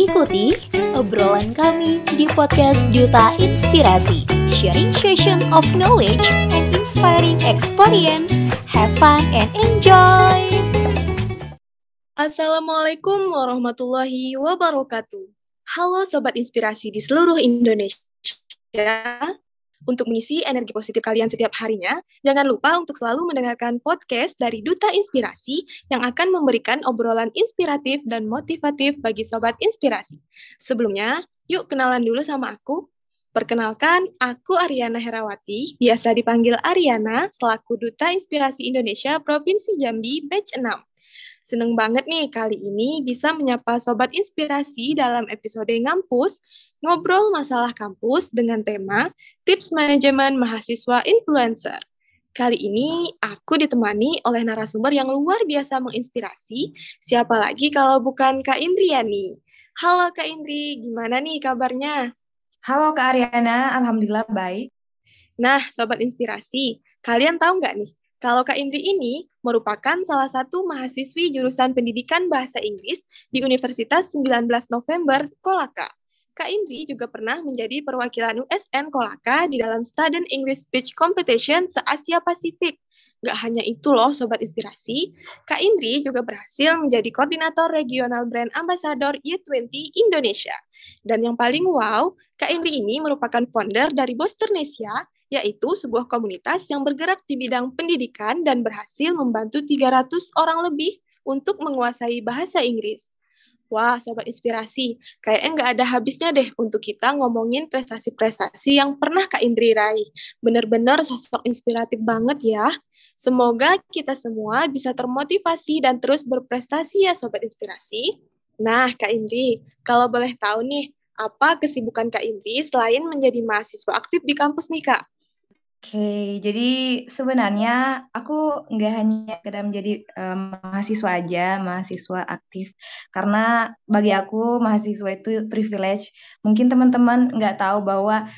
Ikuti obrolan kami di podcast Duta Inspirasi, sharing session of knowledge and inspiring experience. Have fun and enjoy! Assalamualaikum warahmatullahi wabarakatuh. Halo Sobat Inspirasi di seluruh Indonesia. Untuk mengisi energi positif kalian setiap harinya, jangan lupa untuk selalu mendengarkan podcast dari Duta Inspirasi yang akan memberikan obrolan inspiratif dan motivatif bagi Sobat Inspirasi. Sebelumnya, yuk kenalan dulu sama aku. Perkenalkan, aku Ariana Herawati, biasa dipanggil Ariana, selaku Duta Inspirasi Indonesia Provinsi Jambi, batch 6. Seneng banget nih kali ini bisa menyapa Sobat Inspirasi dalam episode Ngampus, ngobrol masalah kampus dengan tema Tips Manajemen Mahasiswa Influencer. Kali ini aku ditemani oleh narasumber yang luar biasa menginspirasi, siapa lagi kalau bukan Kak Indriani. Halo Kak Indri, gimana nih kabarnya? Halo Kak Ariana, Alhamdulillah baik. Nah, Sobat Inspirasi, kalian tahu nggak nih, kalau Kak Indri ini merupakan salah satu mahasiswi jurusan pendidikan bahasa Inggris di Universitas 19 November, Kolaka. Kak Indri juga pernah menjadi perwakilan USN Kolaka di dalam Student English Speech Competition se-Asia Pasifik. Gak hanya itu loh Sobat Inspirasi, Kak Indri juga berhasil menjadi koordinator regional brand ambassador Y20 Indonesia. Dan yang paling wow, Kak Indri ini merupakan founder dari Bosternesia, yaitu sebuah komunitas yang bergerak di bidang pendidikan dan berhasil membantu 300 orang lebih untuk menguasai bahasa Inggris. Wah, Sobat Inspirasi, kayaknya nggak ada habisnya deh untuk kita ngomongin prestasi-prestasi yang pernah Kak Indri raih. Bener-bener sosok inspiratif banget ya. Semoga kita semua bisa termotivasi dan terus berprestasi ya Sobat Inspirasi. Nah, Kak Indri, kalau boleh tahu nih, apa kesibukan Kak Indri selain menjadi mahasiswa aktif di kampus nih Kak? Oke, jadi sebenarnya aku nggak hanya sekedar menjadi um, mahasiswa aja, mahasiswa aktif. Karena bagi aku mahasiswa itu privilege. Mungkin teman-teman nggak tahu bahwa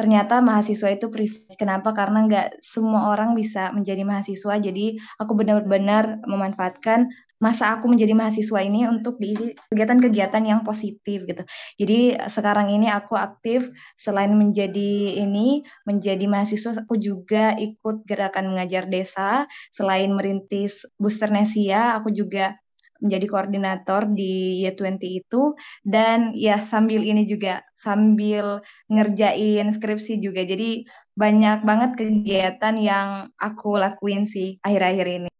ternyata mahasiswa itu privilege. Kenapa? Karena nggak semua orang bisa menjadi mahasiswa. Jadi aku benar-benar memanfaatkan masa aku menjadi mahasiswa ini untuk di kegiatan-kegiatan yang positif gitu. Jadi sekarang ini aku aktif selain menjadi ini menjadi mahasiswa aku juga ikut gerakan mengajar desa selain merintis Booster Nesia aku juga menjadi koordinator di Y20 itu dan ya sambil ini juga sambil ngerjain skripsi juga. Jadi banyak banget kegiatan yang aku lakuin sih akhir-akhir ini.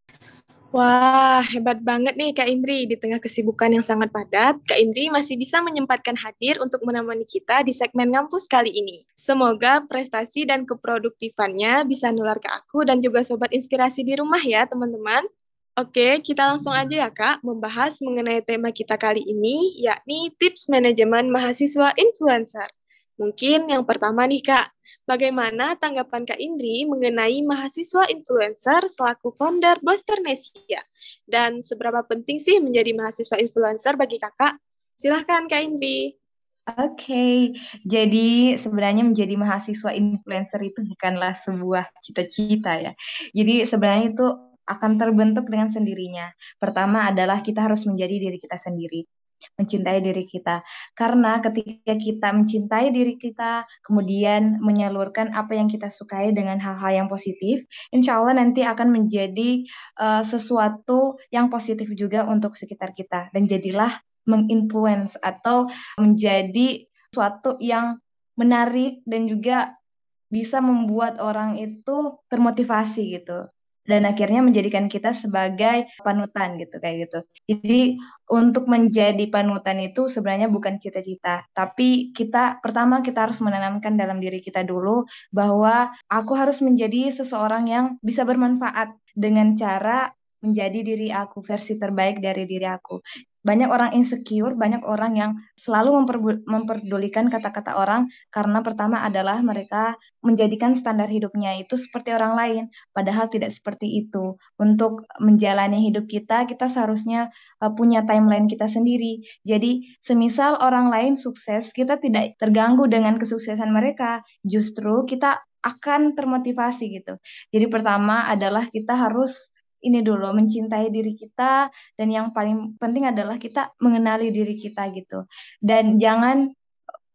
Wah, hebat banget nih Kak Indri. Di tengah kesibukan yang sangat padat, Kak Indri masih bisa menyempatkan hadir untuk menemani kita di segmen ngampus kali ini. Semoga prestasi dan keproduktifannya bisa nular ke aku dan juga sobat inspirasi di rumah ya, teman-teman. Oke, kita langsung aja ya Kak, membahas mengenai tema kita kali ini, yakni tips manajemen mahasiswa influencer. Mungkin yang pertama nih Kak, Bagaimana tanggapan Kak Indri mengenai mahasiswa influencer selaku founder Bosternesia? Dan seberapa penting sih menjadi mahasiswa influencer bagi kakak? Silahkan Kak Indri. Oke, okay. jadi sebenarnya menjadi mahasiswa influencer itu bukanlah sebuah cita-cita ya. Jadi sebenarnya itu akan terbentuk dengan sendirinya. Pertama adalah kita harus menjadi diri kita sendiri mencintai diri kita. Karena ketika kita mencintai diri kita, kemudian menyalurkan apa yang kita sukai dengan hal-hal yang positif, insya Allah nanti akan menjadi uh, sesuatu yang positif juga untuk sekitar kita. Dan jadilah menginfluence atau menjadi sesuatu yang menarik dan juga bisa membuat orang itu termotivasi gitu dan akhirnya menjadikan kita sebagai panutan gitu kayak gitu. Jadi untuk menjadi panutan itu sebenarnya bukan cita-cita, tapi kita pertama kita harus menanamkan dalam diri kita dulu bahwa aku harus menjadi seseorang yang bisa bermanfaat dengan cara menjadi diri aku, versi terbaik dari diri aku banyak orang insecure, banyak orang yang selalu memperdulikan kata-kata orang karena pertama adalah mereka menjadikan standar hidupnya itu seperti orang lain, padahal tidak seperti itu. Untuk menjalani hidup kita, kita seharusnya uh, punya timeline kita sendiri. Jadi, semisal orang lain sukses, kita tidak terganggu dengan kesuksesan mereka, justru kita akan termotivasi gitu. Jadi pertama adalah kita harus ini dulu mencintai diri kita dan yang paling penting adalah kita mengenali diri kita gitu. Dan jangan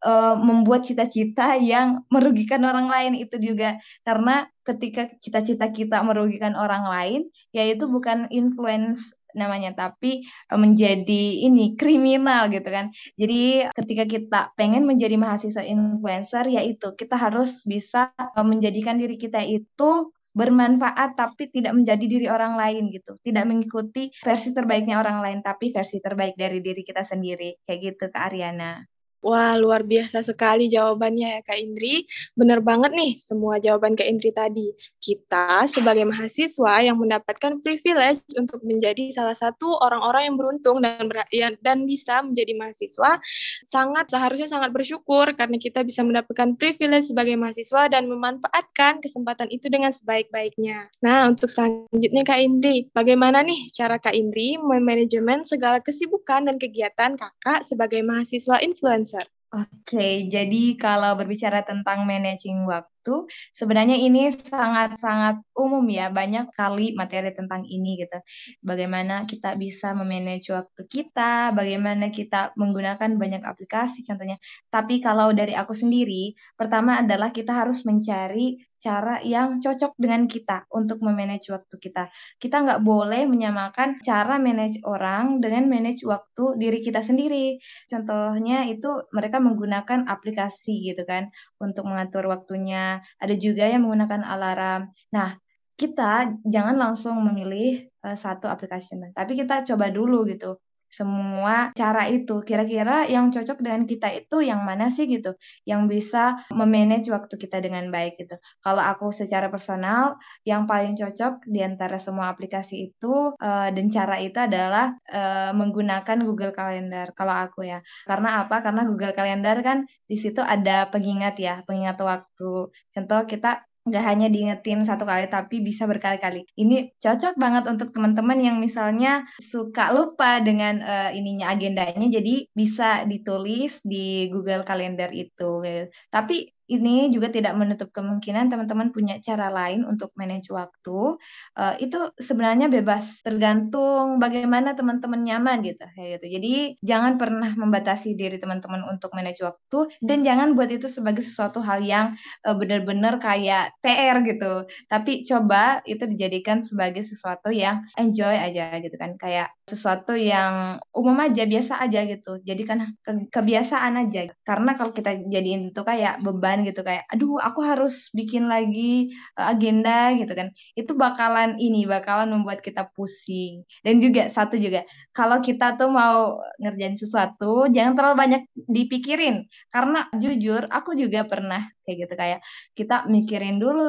uh, membuat cita-cita yang merugikan orang lain itu juga. Karena ketika cita-cita kita merugikan orang lain yaitu bukan influence namanya tapi uh, menjadi ini kriminal gitu kan. Jadi ketika kita pengen menjadi mahasiswa influencer yaitu kita harus bisa uh, menjadikan diri kita itu bermanfaat tapi tidak menjadi diri orang lain gitu. Tidak mengikuti versi terbaiknya orang lain tapi versi terbaik dari diri kita sendiri. Kayak gitu Kak Ariana. Wah, luar biasa sekali jawabannya ya Kak Indri. Benar banget nih semua jawaban Kak Indri tadi. Kita sebagai mahasiswa yang mendapatkan privilege untuk menjadi salah satu orang-orang yang beruntung dan ber ya, dan bisa menjadi mahasiswa, sangat seharusnya sangat bersyukur karena kita bisa mendapatkan privilege sebagai mahasiswa dan memanfaatkan kesempatan itu dengan sebaik-baiknya. Nah, untuk selanjutnya Kak Indri, bagaimana nih cara Kak Indri memanajemen segala kesibukan dan kegiatan Kakak sebagai mahasiswa influencer? Oke, jadi kalau berbicara tentang managing waktu, sebenarnya ini sangat-sangat umum ya, banyak kali materi tentang ini gitu. Bagaimana kita bisa memanage waktu kita, bagaimana kita menggunakan banyak aplikasi contohnya. Tapi kalau dari aku sendiri, pertama adalah kita harus mencari cara yang cocok dengan kita untuk memanage waktu kita. Kita nggak boleh menyamakan cara manage orang dengan manage waktu diri kita sendiri. Contohnya itu mereka menggunakan aplikasi gitu kan untuk mengatur waktunya. Ada juga yang menggunakan alarm. Nah, kita jangan langsung memilih uh, satu aplikasi, tapi kita coba dulu gitu semua cara itu. Kira-kira yang cocok dengan kita itu yang mana sih gitu? Yang bisa memanage waktu kita dengan baik gitu. Kalau aku secara personal, yang paling cocok di antara semua aplikasi itu uh, dan cara itu adalah uh, menggunakan Google Calendar. Kalau aku ya. Karena apa? Karena Google Calendar kan di situ ada pengingat ya, pengingat waktu. Contoh kita nggak hanya diingetin satu kali tapi bisa berkali-kali. Ini cocok banget untuk teman-teman yang misalnya suka lupa dengan uh, ininya agendanya jadi bisa ditulis di Google Calendar itu. Tapi ini juga tidak menutup kemungkinan teman-teman punya cara lain untuk manage waktu. Uh, itu sebenarnya bebas, tergantung bagaimana teman-teman nyaman gitu, kayak gitu. Jadi jangan pernah membatasi diri teman-teman untuk manage waktu dan jangan buat itu sebagai sesuatu hal yang uh, benar-benar kayak PR gitu. Tapi coba itu dijadikan sebagai sesuatu yang enjoy aja gitu kan, kayak sesuatu yang umum aja, biasa aja gitu. Jadi kan ke kebiasaan aja. Karena kalau kita jadiin itu kayak beban gitu kayak aduh aku harus bikin lagi eh, agenda gitu kan. Itu bakalan ini bakalan membuat kita pusing. Dan juga satu juga kalau kita tuh mau ngerjain sesuatu jangan terlalu banyak dipikirin. Karena jujur aku juga pernah kayak gitu kayak kita mikirin dulu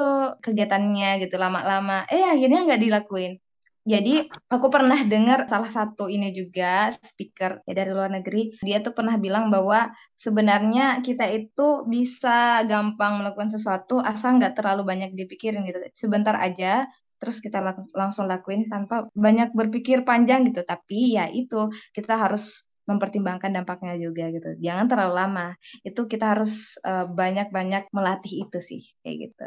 kegiatannya gitu lama-lama eh akhirnya nggak dilakuin jadi aku pernah dengar salah satu ini juga speaker ya dari luar negeri, dia tuh pernah bilang bahwa sebenarnya kita itu bisa gampang melakukan sesuatu asal nggak terlalu banyak dipikirin gitu. Sebentar aja terus kita lang langsung lakuin tanpa banyak berpikir panjang gitu. Tapi ya itu kita harus mempertimbangkan dampaknya juga gitu. Jangan terlalu lama. Itu kita harus eh, banyak-banyak uh, melatih itu sih kayak gitu.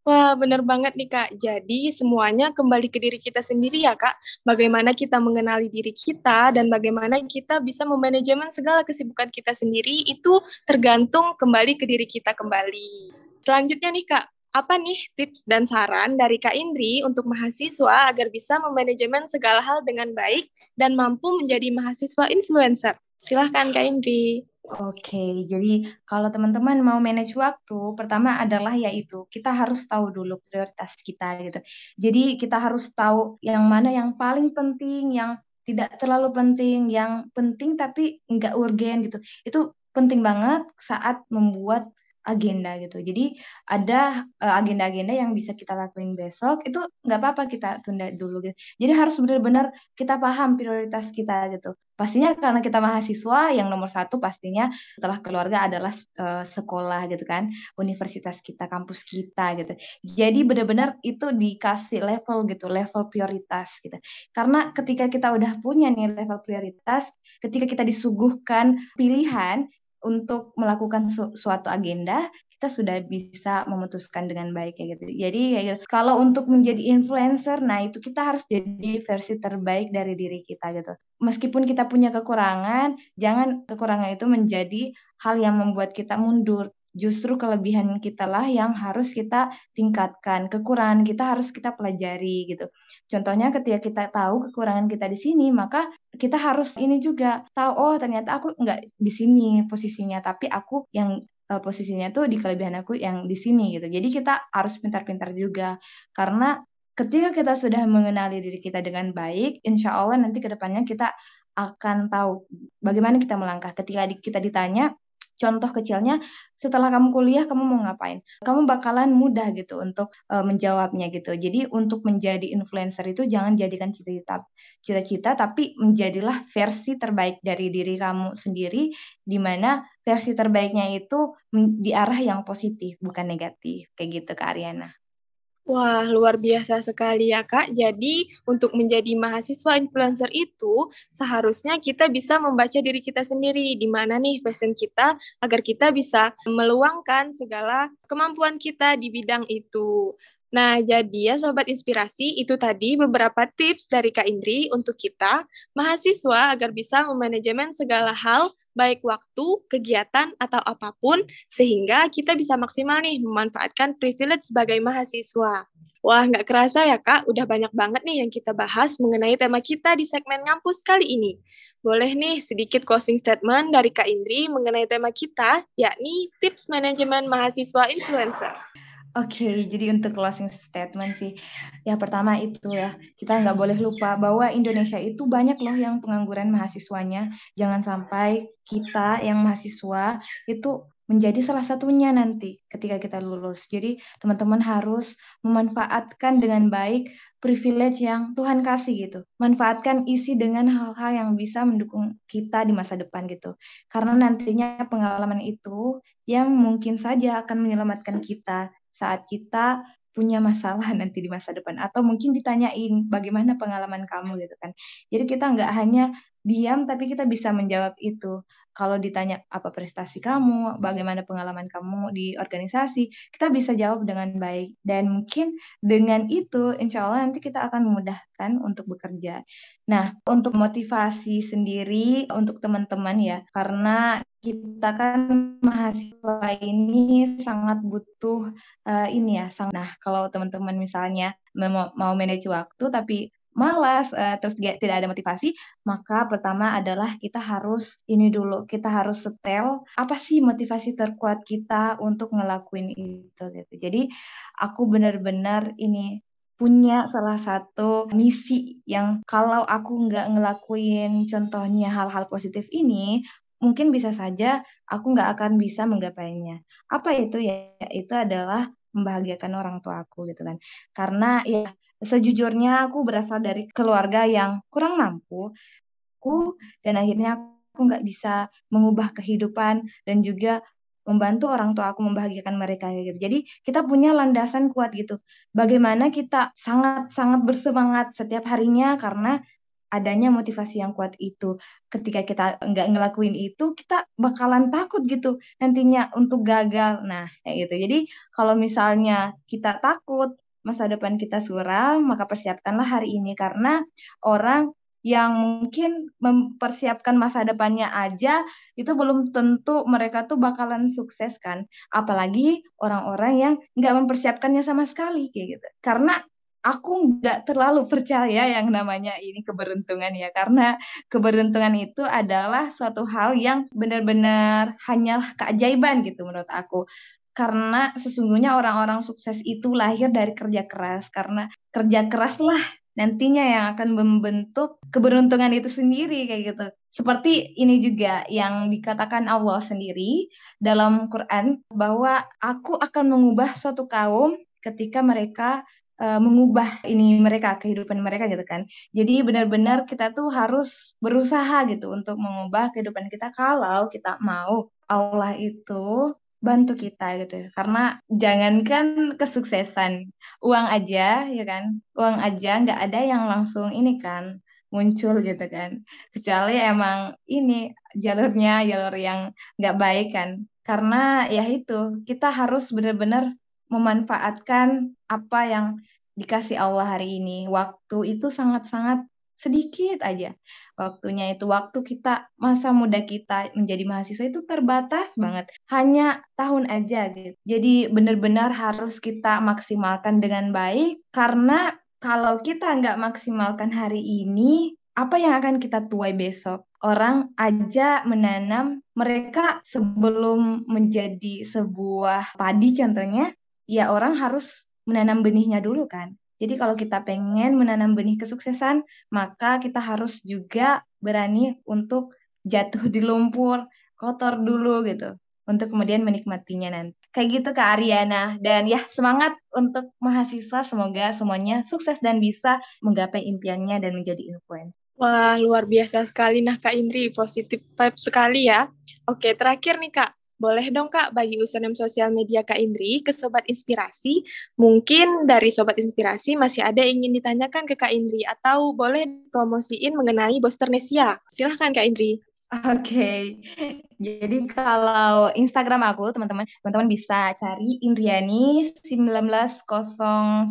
Wah, benar banget nih Kak. Jadi semuanya kembali ke diri kita sendiri ya Kak. Bagaimana kita mengenali diri kita dan bagaimana kita bisa memanajemen segala kesibukan kita sendiri itu tergantung kembali ke diri kita kembali. Selanjutnya nih Kak, apa nih tips dan saran dari Kak Indri untuk mahasiswa agar bisa memanajemen segala hal dengan baik dan mampu menjadi mahasiswa influencer? Silahkan Kak Indri. Oke, jadi kalau teman-teman mau manage waktu, pertama adalah yaitu kita harus tahu dulu prioritas kita gitu. Jadi kita harus tahu yang mana yang paling penting, yang tidak terlalu penting, yang penting tapi nggak urgen gitu. Itu penting banget saat membuat agenda gitu. Jadi ada uh, agenda-agenda yang bisa kita lakuin besok itu nggak apa-apa kita tunda dulu gitu. Jadi harus benar-benar kita paham prioritas kita gitu. Pastinya karena kita mahasiswa yang nomor satu pastinya setelah keluarga adalah uh, sekolah gitu kan, universitas kita, kampus kita gitu. Jadi benar-benar itu dikasih level gitu, level prioritas gitu. Karena ketika kita udah punya nih level prioritas, ketika kita disuguhkan pilihan untuk melakukan su suatu agenda kita sudah bisa memutuskan dengan baik ya gitu. Jadi ya kalau untuk menjadi influencer, nah itu kita harus jadi versi terbaik dari diri kita gitu. Meskipun kita punya kekurangan, jangan kekurangan itu menjadi hal yang membuat kita mundur. Justru kelebihan kita lah yang harus kita tingkatkan. Kekurangan kita harus kita pelajari gitu. Contohnya ketika kita tahu kekurangan kita di sini, maka kita harus ini juga tahu oh ternyata aku nggak di sini posisinya, tapi aku yang uh, posisinya tuh di kelebihan aku yang di sini gitu. Jadi kita harus pintar-pintar juga karena ketika kita sudah mengenali diri kita dengan baik, insya Allah nanti ke depannya kita akan tahu bagaimana kita melangkah. Ketika kita ditanya, contoh kecilnya setelah kamu kuliah kamu mau ngapain? Kamu bakalan mudah gitu untuk uh, menjawabnya gitu. Jadi untuk menjadi influencer itu jangan jadikan cita-cita cita-cita tapi menjadilah versi terbaik dari diri kamu sendiri di mana versi terbaiknya itu di arah yang positif bukan negatif. Kayak gitu Kak Ariana Wah, luar biasa sekali ya, Kak. Jadi, untuk menjadi mahasiswa influencer itu, seharusnya kita bisa membaca diri kita sendiri, di mana nih passion kita, agar kita bisa meluangkan segala kemampuan kita di bidang itu. Nah, jadi ya Sobat Inspirasi, itu tadi beberapa tips dari Kak Indri untuk kita, mahasiswa agar bisa memanajemen segala hal, baik waktu, kegiatan, atau apa pun, sehingga kita bisa maksimal nih memanfaatkan privilege sebagai mahasiswa. Wah, nggak kerasa ya Kak, udah banyak banget nih yang kita bahas mengenai tema kita di segmen ngampus kali ini. Boleh nih sedikit closing statement dari Kak Indri mengenai tema kita, yakni tips manajemen mahasiswa influencer. Oke, jadi untuk closing statement sih, ya pertama itu ya, kita nggak boleh lupa bahwa Indonesia itu banyak loh yang pengangguran mahasiswanya. Jangan sampai kita yang mahasiswa itu menjadi salah satunya nanti ketika kita lulus. Jadi teman-teman harus memanfaatkan dengan baik privilege yang Tuhan kasih gitu. Manfaatkan isi dengan hal-hal yang bisa mendukung kita di masa depan gitu. Karena nantinya pengalaman itu yang mungkin saja akan menyelamatkan kita saat kita punya masalah nanti di masa depan. Atau mungkin ditanyain bagaimana pengalaman kamu? gitu kan. Jadi kita nggak hanya diam tapi kita bisa menjawab itu kalau ditanya apa prestasi kamu, bagaimana pengalaman kamu di organisasi, kita bisa jawab dengan baik. Dan mungkin dengan itu, insya Allah nanti kita akan memudahkan untuk bekerja. Nah, untuk motivasi sendiri untuk teman-teman ya, karena kita kan mahasiswa ini sangat butuh uh, ini ya. Sang nah, kalau teman-teman misalnya mau, manage waktu tapi malas, uh, terus tidak ada motivasi, maka pertama adalah kita harus ini dulu, kita harus setel apa sih motivasi terkuat kita untuk ngelakuin itu gitu. Jadi aku benar-benar ini punya salah satu misi yang kalau aku nggak ngelakuin contohnya hal-hal positif ini, mungkin bisa saja aku nggak akan bisa menggapainya. Apa itu ya? Itu adalah membahagiakan orang tua aku gitu kan. Karena ya sejujurnya aku berasal dari keluarga yang kurang mampu aku dan akhirnya aku nggak bisa mengubah kehidupan dan juga membantu orang tua aku membahagiakan mereka gitu. Jadi kita punya landasan kuat gitu. Bagaimana kita sangat-sangat bersemangat setiap harinya karena adanya motivasi yang kuat itu. Ketika kita nggak ngelakuin itu, kita bakalan takut gitu nantinya untuk gagal. Nah, kayak gitu. Jadi kalau misalnya kita takut, masa depan kita suram, maka persiapkanlah hari ini. Karena orang yang mungkin mempersiapkan masa depannya aja itu belum tentu mereka tuh bakalan sukses kan. Apalagi orang-orang yang nggak mempersiapkannya sama sekali kayak gitu. Karena aku nggak terlalu percaya yang namanya ini keberuntungan ya. Karena keberuntungan itu adalah suatu hal yang benar-benar hanyalah keajaiban gitu menurut aku karena sesungguhnya orang-orang sukses itu lahir dari kerja keras karena kerja keraslah nantinya yang akan membentuk keberuntungan itu sendiri kayak gitu. Seperti ini juga yang dikatakan Allah sendiri dalam Quran bahwa aku akan mengubah suatu kaum ketika mereka uh, mengubah ini mereka kehidupan mereka gitu kan. Jadi benar-benar kita tuh harus berusaha gitu untuk mengubah kehidupan kita kalau kita mau Allah itu bantu kita gitu karena jangankan kesuksesan uang aja ya kan uang aja nggak ada yang langsung ini kan muncul gitu kan. Kecuali emang ini jalurnya jalur yang nggak baik kan. Karena ya itu, kita harus benar-benar memanfaatkan apa yang dikasih Allah hari ini. Waktu itu sangat-sangat sedikit aja. Waktunya itu waktu kita masa muda kita menjadi mahasiswa itu terbatas banget. Hanya tahun aja gitu. Jadi benar-benar harus kita maksimalkan dengan baik karena kalau kita nggak maksimalkan hari ini apa yang akan kita tuai besok? Orang aja menanam mereka sebelum menjadi sebuah padi contohnya ya orang harus menanam benihnya dulu kan jadi kalau kita pengen menanam benih kesuksesan, maka kita harus juga berani untuk jatuh di lumpur, kotor dulu gitu, untuk kemudian menikmatinya nanti. Kayak gitu Kak Ariana. Dan ya semangat untuk mahasiswa, semoga semuanya sukses dan bisa menggapai impiannya dan menjadi influencer. Wah, luar biasa sekali. Nah, Kak Indri, positif vibe sekali ya. Oke, terakhir nih Kak, boleh dong Kak bagi username sosial media Kak Indri ke Sobat Inspirasi. Mungkin dari Sobat Inspirasi masih ada yang ingin ditanyakan ke Kak Indri atau boleh promosiin mengenai Bosternesia. Silahkan Kak Indri. Oke, okay. jadi kalau Instagram aku teman-teman, teman-teman bisa cari Indriani 190102.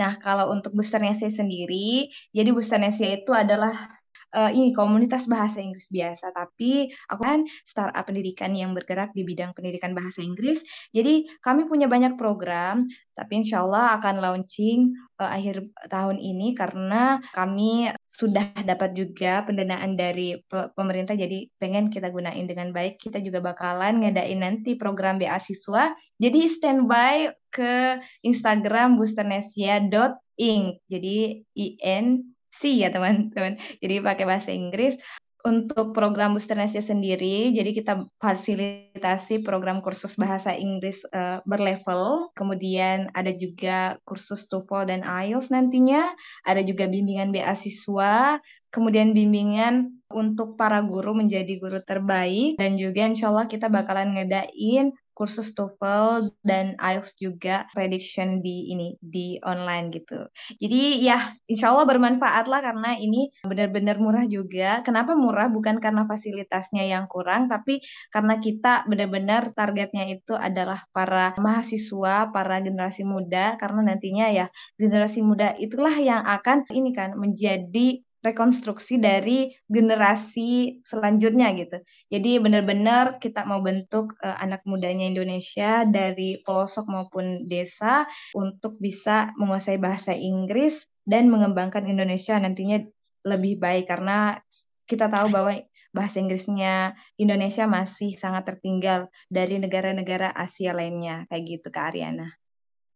Nah, kalau untuk Bosternesia sendiri, jadi Bosternesia itu adalah uh, ini komunitas bahasa Inggris biasa, tapi aku kan startup pendidikan yang bergerak di bidang pendidikan bahasa Inggris. Jadi kami punya banyak program, tapi insya Allah akan launching uh, akhir tahun ini karena kami sudah dapat juga pendanaan dari pe pemerintah, jadi pengen kita gunain dengan baik. Kita juga bakalan ngadain nanti program beasiswa. Jadi standby ke Instagram boosternesia.inc. Jadi I N C ya teman-teman. Jadi pakai bahasa Inggris. Untuk program Booster Asia sendiri, jadi kita fasilitasi program kursus bahasa Inggris uh, berlevel. Kemudian ada juga kursus TOEFL dan IELTS nantinya. Ada juga bimbingan beasiswa. Kemudian bimbingan untuk para guru menjadi guru terbaik. Dan juga insya Allah kita bakalan ngedain kursus TOEFL dan IELTS juga prediction di ini di online gitu. Jadi ya insya Allah bermanfaat lah karena ini benar-benar murah juga. Kenapa murah? Bukan karena fasilitasnya yang kurang, tapi karena kita benar-benar targetnya itu adalah para mahasiswa, para generasi muda karena nantinya ya generasi muda itulah yang akan ini kan menjadi rekonstruksi dari generasi selanjutnya gitu. Jadi benar-benar kita mau bentuk uh, anak mudanya Indonesia dari pelosok maupun desa untuk bisa menguasai bahasa Inggris dan mengembangkan Indonesia nantinya lebih baik karena kita tahu bahwa bahasa Inggrisnya Indonesia masih sangat tertinggal dari negara-negara Asia lainnya kayak gitu Kak Ariana.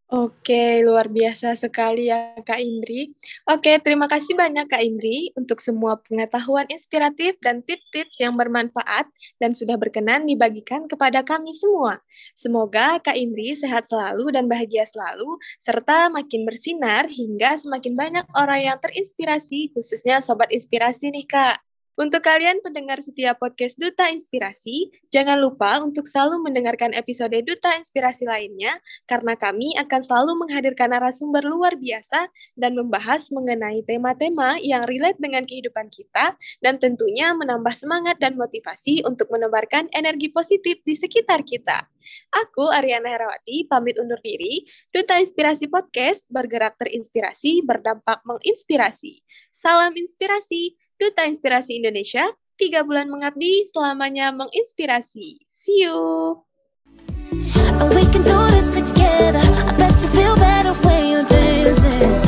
Oke, luar biasa sekali ya Kak Indri. Oke, terima kasih banyak Kak Indri untuk semua pengetahuan inspiratif dan tips-tips yang bermanfaat dan sudah berkenan dibagikan kepada kami semua. Semoga Kak Indri sehat selalu dan bahagia selalu, serta makin bersinar hingga semakin banyak orang yang terinspirasi, khususnya Sobat Inspirasi nih Kak. Untuk kalian pendengar setiap podcast Duta Inspirasi, jangan lupa untuk selalu mendengarkan episode Duta Inspirasi lainnya, karena kami akan selalu menghadirkan narasumber luar biasa dan membahas mengenai tema-tema yang relate dengan kehidupan kita, dan tentunya menambah semangat dan motivasi untuk menebarkan energi positif di sekitar kita. Aku, Ariana Herawati, pamit undur diri. Duta Inspirasi Podcast bergerak terinspirasi, berdampak menginspirasi. Salam inspirasi! Duta Inspirasi Indonesia, tiga bulan mengabdi selamanya menginspirasi. See you! we can do this together. I bet you feel better when you're dancing.